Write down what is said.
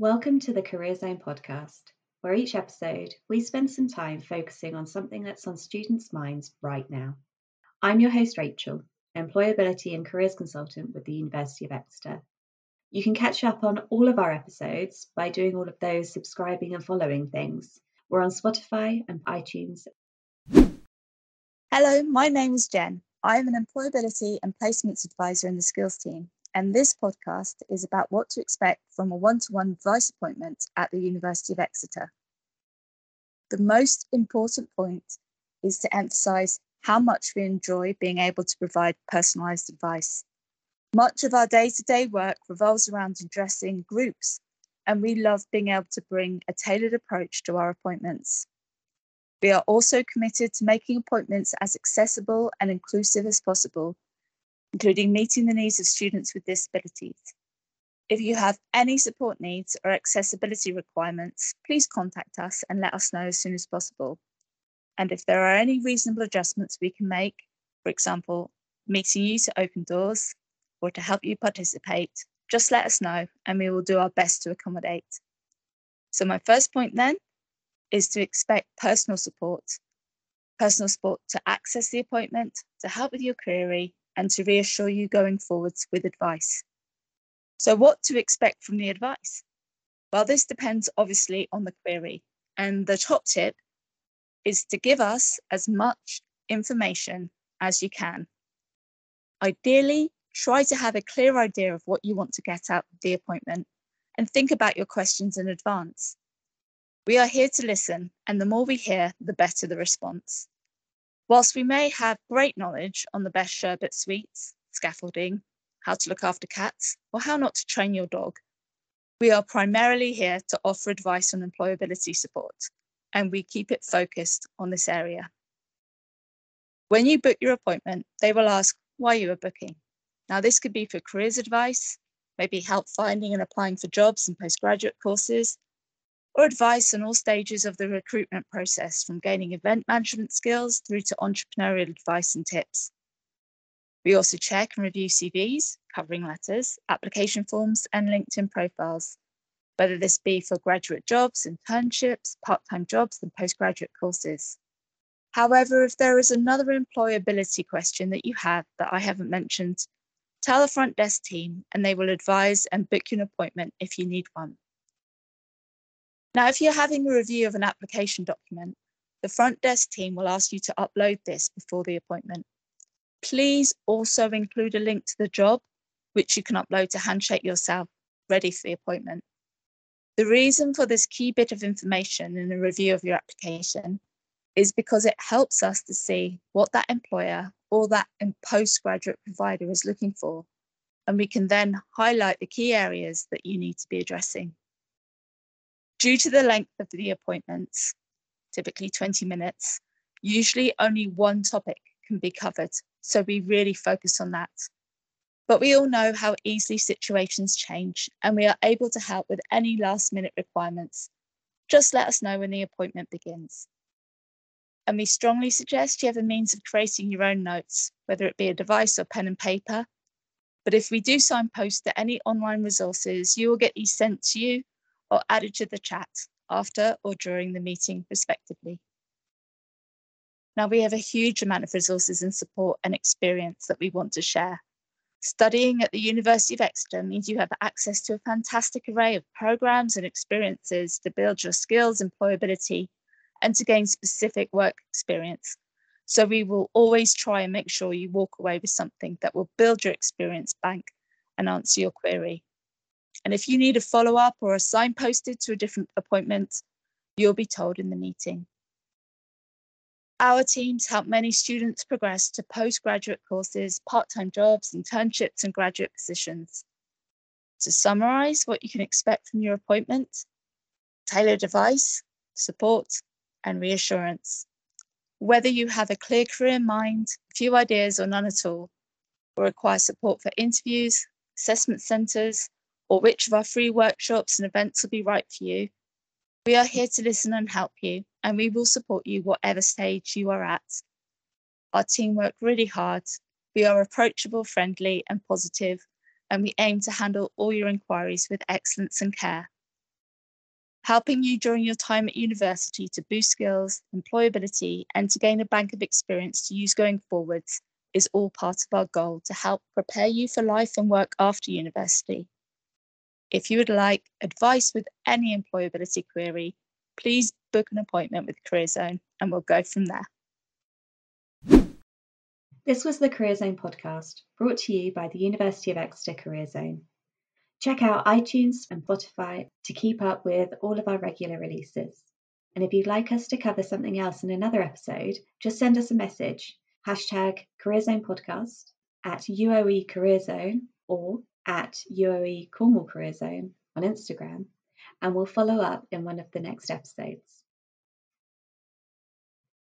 Welcome to the Career Zone podcast, where each episode we spend some time focusing on something that's on students' minds right now. I'm your host, Rachel, Employability and Careers Consultant with the University of Exeter. You can catch up on all of our episodes by doing all of those subscribing and following things. We're on Spotify and iTunes. Hello, my name is Jen. I am an employability and placements advisor in the skills team and this podcast is about what to expect from a one to one advice appointment at the University of Exeter. The most important point is to emphasise how much we enjoy being able to provide personalised advice. Much of our day to day work revolves around addressing groups, and we love being able to bring a tailored approach to our appointments. We are also committed to making appointments as accessible and inclusive as possible including meeting the needs of students with disabilities. If you have any support needs or accessibility requirements, please contact us and let us know as soon as possible. And if there are any reasonable adjustments we can make, for example, meeting you to open doors or to help you participate, just let us know and we will do our best to accommodate. So, my first point then is to expect personal support. Personal support to access the appointment, to help with your query, and to reassure you going forwards with advice. So, what to expect from the advice? Well, this depends obviously on the query. And the top tip is to give us as much information as you can. Ideally, try to have a clear idea of what you want to get out of the appointment and think about your questions in advance. We are here to listen, and the more we hear, the better the response. Whilst we may have great knowledge on the best sherbet sweets, scaffolding, how to look after cats, or how not to train your dog, we are primarily here to offer advice on employability support, and we keep it focused on this area. When you book your appointment, they will ask why you are booking. Now, this could be for careers advice, maybe help finding and applying for jobs and postgraduate courses, or advice on all stages of the recruitment process, from gaining event management skills through to entrepreneurial advice and tips. We also check and review CVs, covering letters, application forms, and LinkedIn profiles, whether this be for graduate jobs, internships, part time jobs, and postgraduate courses. However, if there is another employability question that you have that I haven't mentioned, tell the front desk team and they will advise and book you an appointment if you need one. Now, if you're having a review of an application document, the front desk team will ask you to upload this before the appointment. Please also include a link to the job, which you can upload to Handshake yourself, ready for the appointment. The reason for this key bit of information in a review of your application is because it helps us to see what that employer or that postgraduate provider is looking for. And we can then highlight the key areas that you need to be addressing. Due to the length of the appointments, typically 20 minutes, usually only one topic can be covered. So we really focus on that. But we all know how easily situations change, and we are able to help with any last minute requirements. Just let us know when the appointment begins. And we strongly suggest you have a means of creating your own notes, whether it be a device or pen and paper. But if we do signpost to any online resources, you will get these sent to you or added to the chat after or during the meeting, respectively. Now, we have a huge amount of resources and support and experience that we want to share. Studying at the University of Exeter means you have access to a fantastic array of programs and experiences to build your skills, employability, and to gain specific work experience. So, we will always try and make sure you walk away with something that will build your experience bank and answer your query. And if you need a follow up or a signposted to a different appointment, you'll be told in the meeting. Our teams help many students progress to postgraduate courses, part time jobs, internships, and graduate positions. To summarise what you can expect from your appointment, tailored advice, support, and reassurance. Whether you have a clear career in mind, few ideas, or none at all, or require support for interviews, assessment centres, or which of our free workshops and events will be right for you. We are here to listen and help you, and we will support you whatever stage you are at. Our team work really hard. We are approachable, friendly, and positive, and we aim to handle all your inquiries with excellence and care. helping you during your time at university to boost skills, employability, and to gain a bank of experience to use going forwards is all part of our goal to help prepare you for life and work after university. If you would like advice with any employability query, please book an appointment with Career Zone and we'll go from there. This was the Career Zone podcast brought to you by the University of Exeter Career Zone. Check out iTunes and Spotify to keep up with all of our regular releases. And if you'd like us to cover something else in another episode, just send us a message hashtag Career Zone Podcast at UOE Career Zone or at UOE Cornwall Career Zone on Instagram, and we'll follow up in one of the next episodes.